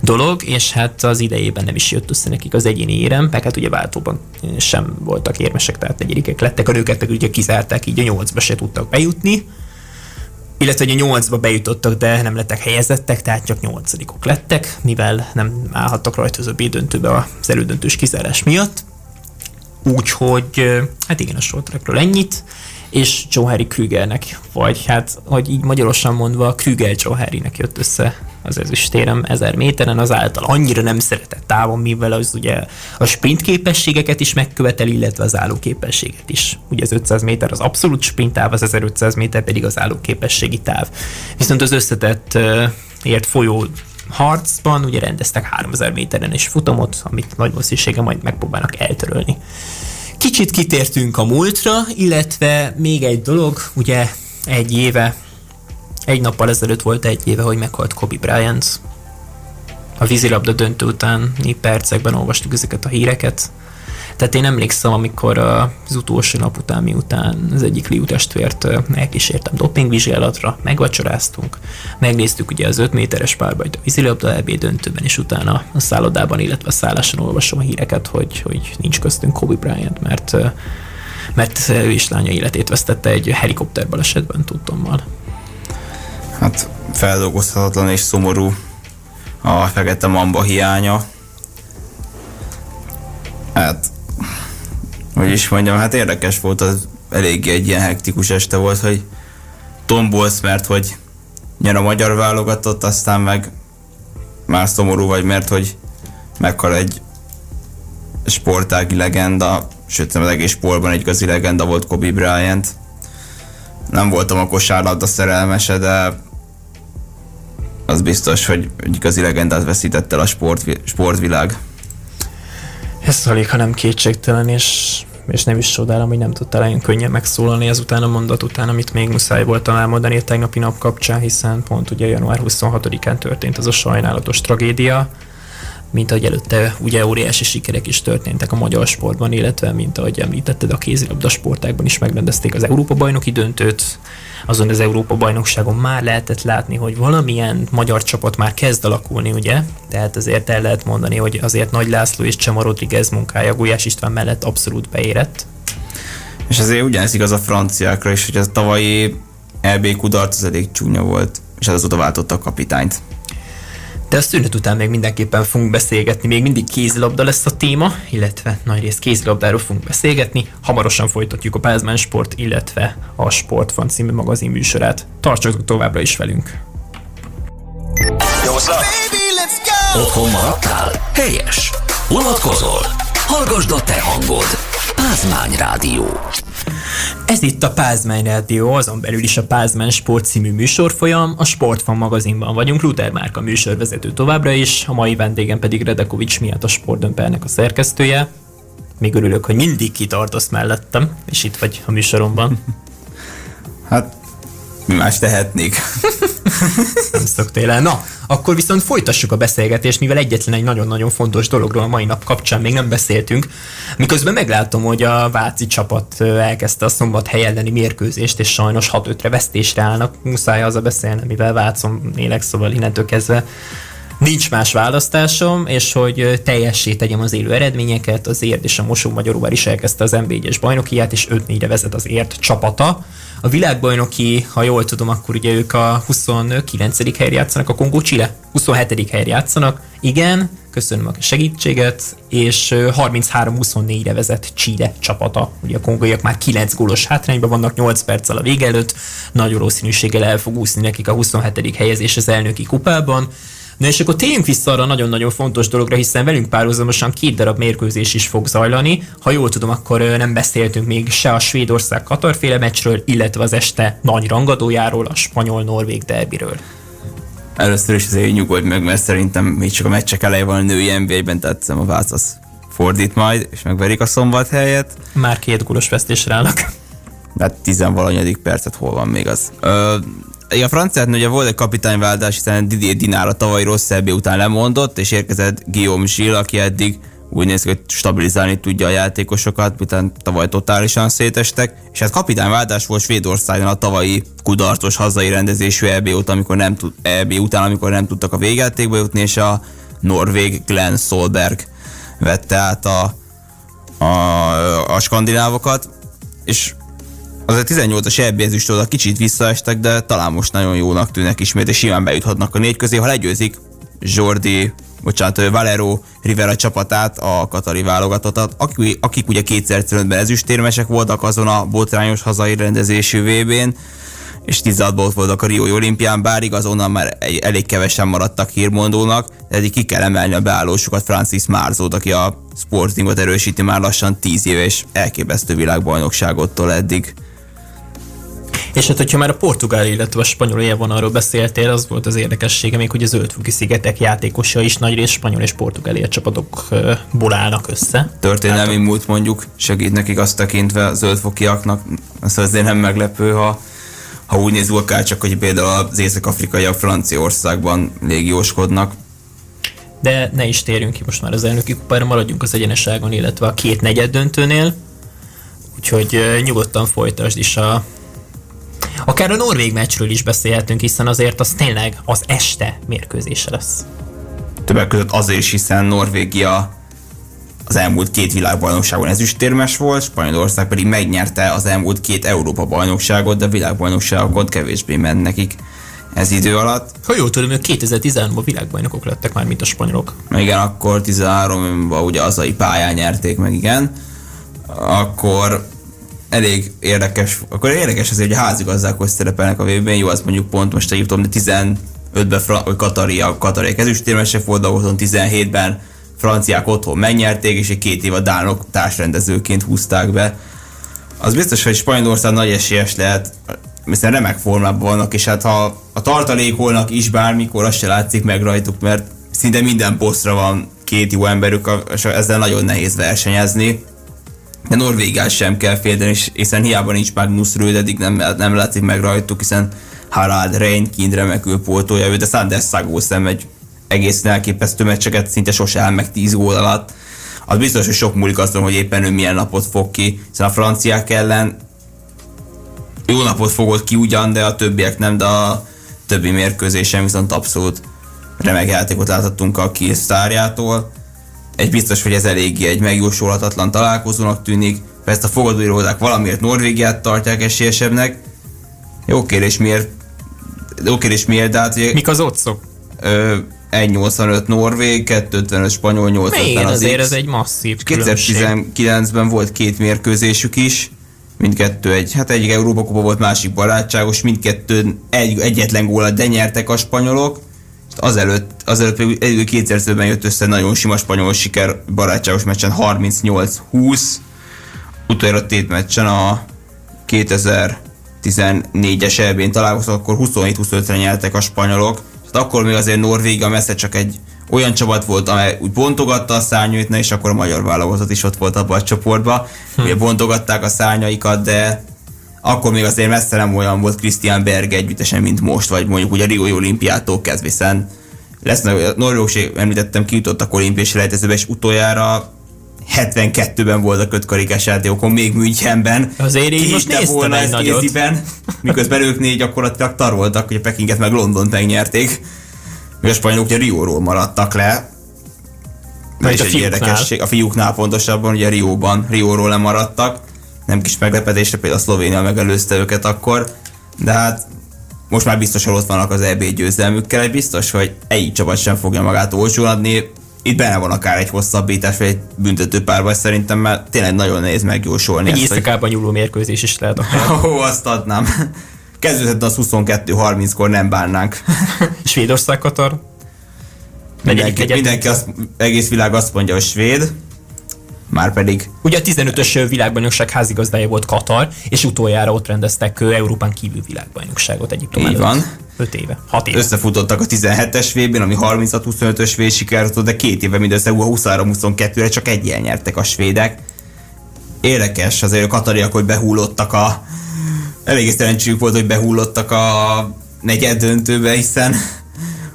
B: dolog, és hát az idejében nem is jött össze nekik az egyéni érem, meg hát ugye váltóban sem voltak érmesek, tehát negyedikek lettek, a nőket ugye kizárták, így a nyolcba se tudtak bejutni, illetve hogy a nyolcba bejutottak, de nem lettek helyezettek, tehát csak nyolcadikok lettek, mivel nem állhattak rajta az a B-döntőbe az elődöntős kizárás miatt. Úgyhogy, hát igen, a sortrekről ennyit és Joe Harry Krügernek, vagy hát, hogy így magyarosan mondva, Krüger Joe Harrynek jött össze az ezüstérem 1000 méteren, az által annyira nem szeretett távon, mivel az ugye a sprint képességeket is megkövetel, illetve az álló képességet is. Ugye az 500 méter az abszolút sprint táv, az 1500 méter pedig az álló képességi táv. Viszont az összetett ért folyó harcban ugye rendeztek 3000 méteren is futamot, amit nagy valószínűséggel majd megpróbálnak eltörölni. Kicsit kitértünk a múltra, illetve még egy dolog, ugye egy éve, egy nappal ezelőtt volt egy éve, hogy meghalt Kobe Bryant. A vízilabda döntő utáni percekben olvastuk ezeket a híreket. Tehát én emlékszem, amikor az utolsó nap után, miután az egyik Liu testvért elkísértem dopingvizsgálatra, megvacsoráztunk, megnéztük ugye az 5 méteres párbajt a vízilabda EB döntőben, és utána a szállodában, illetve a szálláson olvasom a híreket, hogy, hogy nincs köztünk Kobe Bryant, mert mert ő is lánya életét vesztette egy helikopter balesetben, tudtommal.
C: Hát feldolgozhatatlan és szomorú a fekete mamba hiánya. Hát hogy is mondjam, hát érdekes volt, az elég egy ilyen hektikus este volt, hogy tombolsz, mert hogy nyer a magyar válogatott, aztán meg már szomorú vagy, mert hogy meghal egy sportági legenda, sőt az egész sportban egy igazi legenda volt Kobe Bryant. Nem voltam a kosárlabda szerelmese, de az biztos, hogy egy igazi legendát veszített el a sport, sportvilág.
B: Ez alig, ha nem kétségtelen, és és nem is csodálom, hogy nem tudtál olyan könnyen megszólalni ezután a mondat után, amit még muszáj voltam elmondani a tegnapi nap kapcsán, hiszen pont ugye január 26-án történt az a sajnálatos tragédia, mint ahogy előtte ugye óriási sikerek is történtek a magyar sportban, illetve mint ahogy említetted, a kézilabda sportákban is megrendezték az Európa bajnoki döntőt, azon az Európa bajnokságon már lehetett látni, hogy valamilyen magyar csapat már kezd alakulni, ugye? Tehát azért el lehet mondani, hogy azért Nagy László és Csema Rodriguez munkája Gulyás István mellett abszolút beérett.
C: És azért ugyanez igaz a franciákra is, hogy a tavalyi EB kudarc az elég csúnya volt, és azóta váltotta a kapitányt.
B: De a szünet után még mindenképpen fogunk beszélgetni, még mindig kézilabda lesz a téma, illetve nagyrészt kézilabdáról fogunk beszélgetni. Hamarosan folytatjuk a Pázmán Sport, illetve a Sportfan című magazin műsorát. Tartsatok továbbra is velünk!
A: Otthon maradtál? Helyes! Unatkozol? Hallgasd a te hangod! Pázmány Rádió.
B: Ez itt a Pázmány Rádió, azon belül is a Pázmány Sport című műsorfolyam, a Sportfan magazinban vagyunk, Luther Márka műsorvezető továbbra is, a mai vendégem pedig Redekovics miatt a Sportdömpernek a szerkesztője. Még örülök, hogy mindig kitartasz mellettem, és itt vagy a műsoromban.
C: Hát, mi más tehetnék? [laughs]
B: Nem szoktél el. Na, akkor viszont folytassuk a beszélgetést, mivel egyetlen egy nagyon-nagyon fontos dologról a mai nap kapcsán még nem beszéltünk. Miközben meglátom, hogy a Váci csapat elkezdte a szombat elleni mérkőzést, és sajnos 6-5-re vesztésre állnak. Muszáj az a beszélni, mivel Vácon élek, szóval innentől kezdve nincs más választásom, és hogy teljessé tegyem az élő eredményeket, az Érd és a Mosó Magyaróvár is elkezdte az NB1-es bajnokiát, és 5-4-re vezet az Érd csapata. A világbajnoki, ha jól tudom, akkor ugye ők a 29. helyre játszanak, a Kongó Chile 27. helyre játszanak. Igen, köszönöm a segítséget, és 33-24-re vezet Chile csapata. Ugye a kongóiak már 9 gólos hátrányban vannak 8 perccel a vége előtt, nagy valószínűséggel el fog úszni nekik a 27. helyezés az elnöki kupában. Na és akkor térjünk vissza arra nagyon-nagyon fontos dologra, hiszen velünk párhuzamosan két darab mérkőzés is fog zajlani. Ha jól tudom, akkor nem beszéltünk még se a Svédország Katarféle meccsről, illetve az este nagy rangadójáról, a spanyol-norvég derbiről.
C: Először is azért nyugodj meg, mert szerintem még csak a meccsek eleje van a női NBA-ben, tehát a Vác az fordít majd, és megverik a szombat helyet.
B: Már két gólos vesztésre állnak.
C: Hát tizenvalanyadik percet hol van még az. Ö, a franciát ugye volt egy kapitányváltás, hiszen Didier Dinár a tavalyi rossz EB után lemondott, és érkezett Guillaume Gilles, aki eddig úgy néz ki, hogy stabilizálni tudja a játékosokat, miután tavaly totálisan szétestek, és hát kapitányváltás volt Svédországon a tavalyi kudarcos hazai rendezésű EB után, amikor nem tud, EB után, amikor nem tudtak a végjátékba jutni, és a norvég Glenn Solberg vette át a, a, a skandinávokat, és az a 18-as EB ezüstől kicsit visszaestek, de talán most nagyon jónak tűnnek ismét, és simán bejuthatnak a négy közé, ha legyőzik Jordi bocsánat, Valero Rivera csapatát, a katari válogatottat, akik, akik ugye kétszer ben ezüstérmesek voltak azon a botrányos hazai rendezésű VB-n, és 16 voltak a Rio olimpián, bár igaz onnan már elég kevesen maradtak hírmondónak, de eddig ki kell emelni a beállósokat Francis Marzót, aki a Sportingot erősíti már lassan 10 éve, és elképesztő világbajnokságottól eddig.
B: És hát, hogyha már a portugál, illetve a spanyol élvonalról beszéltél, az volt az érdekessége még, hogy a zöldfoki szigetek játékosa is nagy rész spanyol és portugál csapatokból állnak össze.
C: Történelmi hát, múlt mondjuk segít nekik azt tekintve a zöldfokiaknak, az azért nem meglepő, ha ha úgy nézzük akár csak, hogy például az észak-afrikaiak Franciaországban légióskodnak.
B: De ne is térjünk ki most már az elnöki kupára, maradjunk az egyeneságon, illetve a két negyed döntőnél. Úgyhogy nyugodtan folytasd is a Akár a norvég meccsről is beszélhetünk, hiszen azért az tényleg az este mérkőzése lesz.
C: Többek között azért is, hiszen Norvégia az elmúlt két világbajnokságon ezüstérmes volt, Spanyolország pedig megnyerte az elmúlt két Európa bajnokságot, de a világbajnokságokon kevésbé ment nekik ez idő alatt.
B: Ha jól tudom, hogy 2013-ban világbajnokok lettek már, mint a spanyolok.
C: Igen, akkor 13-ban ugye azai pályán nyerték meg, igen. Akkor elég érdekes, akkor érdekes azért, hogy a házigazdák hogy szerepelnek a vb jó, az mondjuk pont most elhívtam, de 15-ben Fra- Katari, a Katari ezüstérmesek volt, 17-ben franciák otthon megnyerték, és egy két év a dánok társrendezőként húzták be. Az biztos, hogy Spanyolország nagy esélyes lehet, hiszen remek formában vannak, és hát ha a tartalékolnak is bármikor, azt se látszik meg rajtuk, mert szinte minden posztra van két jó emberük, és ezzel nagyon nehéz versenyezni de Norvégiát sem kell félteni, hiszen hiába nincs Magnus Röd, eddig nem, nem látszik meg rajtuk, hiszen Harald Reinkind remekül pótolja ő, de Sanders Szagó egy egészen elképesztő meccseket szinte sose áll meg 10 gól alatt. Az biztos, hogy sok múlik azon, hogy éppen ő milyen napot fog ki, hiszen a franciák ellen jó napot fogott ki ugyan, de a többiek nem, de a többi mérkőzésen viszont abszolút remek játékot láthattunk a Kiel sztárjától egy biztos, hogy ez eléggé egy megjósolhatatlan találkozónak tűnik. Persze a fogadóirodák valamiért Norvégiát tartják esélyesebbnek. Jó kérdés miért, jó kérdés miért, de hát ugye,
B: Mik az otcok?
C: 1,85 Norvég, 2,55 spanyol, 8,50
B: az azért ez egy masszív
C: 2019-ben volt két mérkőzésük is, mindkettő egy, hát egyik Európa Kupa volt, másik barátságos, mindkettő egy, egyetlen gólat de nyertek a spanyolok, azelőtt, azelőtt pedig kétszerzőben jött össze nagyon sima spanyol siker barátságos meccsen 38-20, utoljára tét meccsen a 2014-es elbén találkoztak, akkor 27-25-re nyertek a spanyolok, tehát akkor még azért Norvégia messze csak egy olyan csapat volt, amely úgy bontogatta a szárnyait, és akkor a magyar válogatott is ott volt abban a csoportban. Hm. Ugye bontogatták a szárnyaikat, de akkor még azért messze nem olyan volt Christian Berg együttesen, mint most, vagy mondjuk ugye a Rio olimpiától kezdve, hiszen lesz, Norvégség, említettem, kijutottak olimpiai selejtezőbe, és utoljára 72-ben volt a kötkarikás játékokon, még Münchenben.
B: Azért így most néztem volna egy nagyot. Kéziben,
C: miközben ők négy gyakorlatilag taroltak, hogy a Pekinget meg Londont megnyerték. Mi a spanyolok ugye Rióról maradtak le. És a egy érdekesség, a fiúknál pontosabban, ugye Rióban, Rióról lemaradtak nem kis meglepetésre, például a Szlovénia megelőzte őket akkor, de hát most már biztos, hogy ott vannak az EB győzelmükkel, egy biztos, hogy egy csapat sem fogja magát olcsón adni, itt benne van akár egy hosszabbítás, vagy egy büntető párbaj szerintem, mert tényleg nagyon nehéz megjósolni.
B: Egy éjszakában hogy... nyúló mérkőzés is lehet akár. [laughs]
C: Ó, azt adnám. Kezdődhet az 22-30-kor nem bánnánk. [laughs]
B: Svédország, Katar?
C: Mindenki, mindenki azt, egész világ azt mondja, hogy svéd. Már pedig.
B: Ugye a 15-ös világbajnokság házigazdája volt Katar, és utoljára ott rendeztek Európán kívül világbajnokságot Egyiptom
C: Így van.
B: 5 éve, 6 éve.
C: Összefutottak a 17-es vb ami 36-25-ös V sikert, de két éve mindössze 23-22-re csak egy ilyen nyertek a svédek. Érdekes, azért a katariak, hogy behullottak a... Elég szerencséjük volt, hogy behullottak a negyed döntőbe, hiszen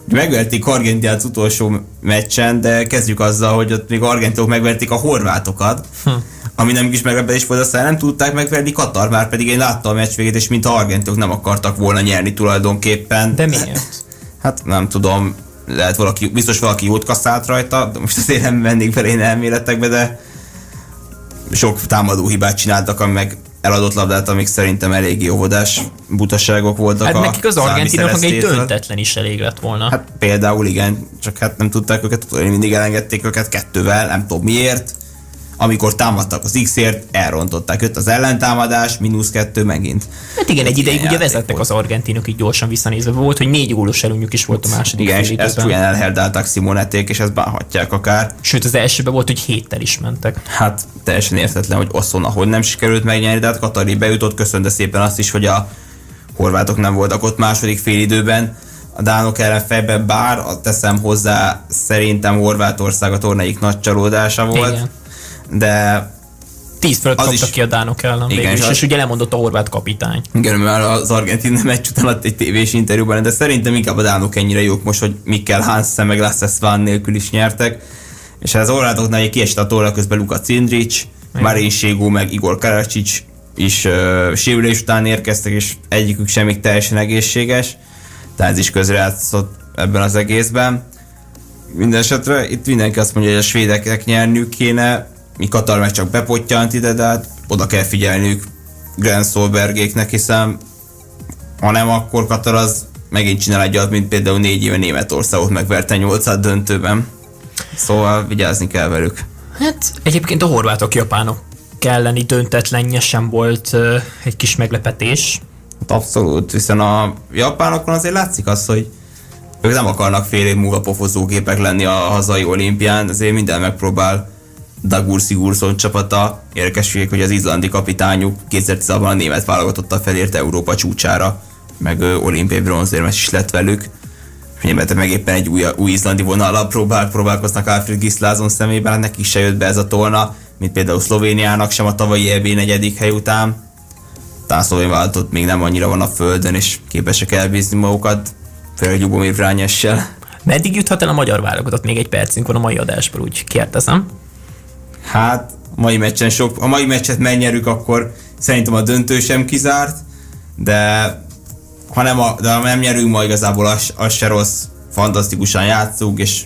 C: megverték Argentinát az utolsó meccsen, de kezdjük azzal, hogy ott még argentinok megverték a horvátokat, hm. ami nem is meglepetés volt, aztán nem tudták megverni Katar, már pedig én láttam a meccs végét, és mint a argentinok nem akartak volna nyerni tulajdonképpen.
B: De miért?
C: Hát nem tudom, lehet valaki, biztos valaki jót kaszált rajta, de most azért nem mennék bele én elméletekbe, de sok támadó hibát csináltak, ami meg eladott labdát, amik szerintem elég óvodás butaságok voltak.
B: Hát nekik az argentinoknak egy döntetlen is elég lett volna.
C: Hát például igen, csak hát nem tudták őket, mindig elengedték őket kettővel, nem tudom miért amikor támadtak az X-ért, elrontották. Jött az ellentámadás, mínusz kettő megint.
B: Hát igen, egy ideig ugye vezettek volt. az argentinok így gyorsan visszanézve. Volt, hogy négy gólos előnyük is volt a második
C: Igen, és ezt olyan elherdálták Simoneték, és ezt bánhatják akár.
B: Sőt, az elsőben volt, hogy héttel is mentek.
C: Hát teljesen értetlen, hogy Oszon, ahogy nem sikerült megnyerni, de hát Katari bejutott, köszönte szépen azt is, hogy a horvátok nem voltak ott második félidőben a dánok ellen fejben, bár teszem hozzá, szerintem Horvátország a tornaik nagy csalódása volt. Igen de
B: 10 fölött kaptak is, ki a dánok ellen igen, végül, és, és ugye lemondott a horvát kapitány.
C: Igen, mert az argentin meccs után adott egy tévés interjúban, de szerintem inkább a dánok ennyire jók most, hogy Mikkel Hansen meg Lasse Svan nélkül is nyertek, és az horvátoknál kiesett a torra közben Luka Cindric, Marin Ségó meg Igor Karacsics is uh, sérülés után érkeztek, és egyikük sem még teljesen egészséges, tehát ez is közrejátszott ebben az egészben. Mindenesetre itt mindenki azt mondja, hogy a svédeknek nyerniük kéne, mi Katar meg csak bepottyant ide, de hát oda kell figyelniük Grand Solbergéknek, hiszen ha nem, akkor Katar az megint csinál egy mint például négy éve Németországot megverte nyolcad döntőben. Szóval vigyázni kell velük.
B: Hát egyébként a horvátok japánok elleni döntetlenje sem volt uh, egy kis meglepetés.
C: Hát abszolút, hiszen a japánokon azért látszik az, hogy ők nem akarnak fél év múlva pofozógépek lenni a hazai olimpián, ezért minden megpróbál Dagur Sigurdsson csapata érdekességek, hogy az izlandi kapitányuk 2010-ban a német válogatottal felért Európa csúcsára, meg olimpiai bronzérmes is lett velük. Németek meg éppen egy új, új izlandi vonalra próbál, próbálkoznak Alfred Gislázon szemében, hát neki se jött be ez a torna, mint például Szlovéniának sem a tavalyi EB negyedik hely után. Talán szlovén váltott még nem annyira van a földön, és képesek elbízni magukat, főleg Jubomir Vrányessel.
B: Meddig juthat el a magyar válogatott? Még egy percünk van a mai adásból, úgy kérdezem.
C: Hát, mai meccsen sok, a mai meccset megnyerük, akkor szerintem a döntő sem kizárt, de ha nem, a, de ha nem nyerünk, ma igazából az, az se rossz, fantasztikusan játszunk, és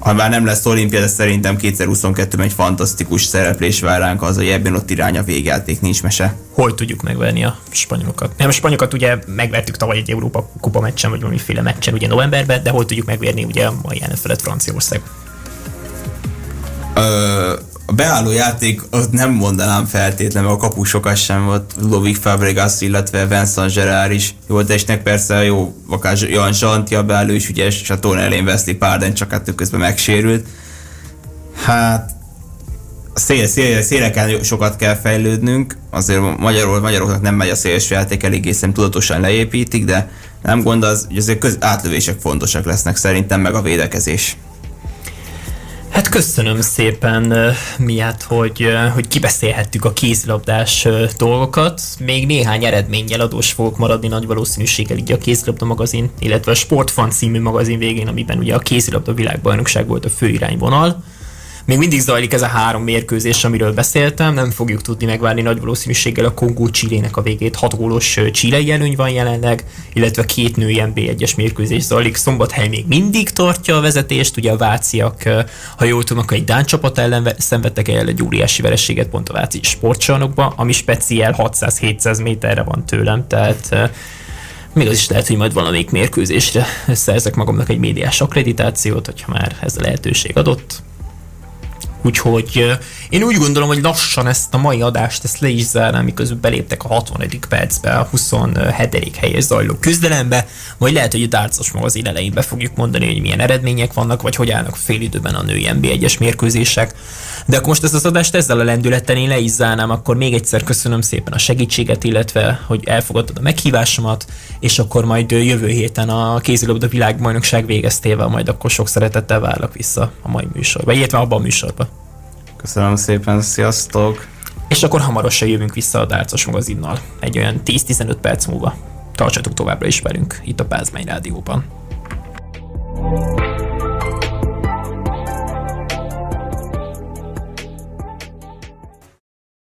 C: ha már nem lesz olimpia, de szerintem 2022-ben egy fantasztikus szereplés vár ránk az, hogy ebben ott irány a végjáték, nincs mese.
B: Hol tudjuk megverni a spanyolokat? Nem, a spanyolokat ugye megvertük tavaly egy Európa kupa meccsen, vagy valamiféle meccsen ugye novemberben, de hol tudjuk megverni ugye a mai ellenfelet Franciaország?
C: A beálló játék ott nem mondanám feltétlenül, a kapusokat sem volt, Lovik Fabregas, illetve Vincent Gerard is jó testnek persze jó, akár Jan Zsanti a beálló is ügyes, és a torna elén Wesley Párden csak hát közben megsérült. Hát szél, szél, széleken sokat kell fejlődnünk, azért magyarul, magyaroknak nem megy a szélső játék, eléggé tudatosan leépítik, de nem gond az, hogy azért köz, átlövések fontosak lesznek szerintem, meg a védekezés.
B: Hát köszönöm szépen, miatt, hogy, hogy kibeszélhettük a kézilabdás dolgokat. Még néhány eredménnyel adós fogok maradni nagy valószínűséggel így a kézilabda magazin, illetve a Sportfan című magazin végén, amiben ugye a kézilabda világbajnokság volt a fő irányvonal. Még mindig zajlik ez a három mérkőzés, amiről beszéltem, nem fogjuk tudni megvárni nagy valószínűséggel a Kongó Csillének a végét. Hat gólos csilei előny van jelenleg, illetve két női NB1-es mérkőzés zajlik. Szombathely még mindig tartja a vezetést, ugye a váciak, ha jól tudom, akkor egy Dán csapat ellen szenvedtek el egy óriási vereséget pont a váci sportcsarnokba, ami speciál 600-700 méterre van tőlem, tehát még az is lehet, hogy majd valamelyik mérkőzésre szerzek magamnak egy médiás akkreditációt, hogyha már ez a lehetőség adott. Úgyhogy én úgy gondolom, hogy lassan ezt a mai adást ezt le is zárnám, miközben beléptek a 60. percbe, a 27. helyes zajló küzdelembe, vagy lehet, hogy a Dárcos magazin elején be fogjuk mondani, hogy milyen eredmények vannak, vagy hogy állnak fél időben a női NB1-es mérkőzések. De akkor most ezt az adást ezzel a lendületen én le is zárnám, akkor még egyszer köszönöm szépen a segítséget, illetve hogy elfogadtad a meghívásomat, és akkor majd jövő héten a kézilabda világbajnokság végeztével majd akkor sok szeretettel várlak vissza a mai műsorba, illetve abban a műsorban.
C: Köszönöm szépen, sziasztok!
B: És akkor hamarosan jövünk vissza a Dárcos magazinnal, egy olyan 10-15 perc múlva. Tartsatok továbbra is velünk itt a Pázmány Rádióban. thank you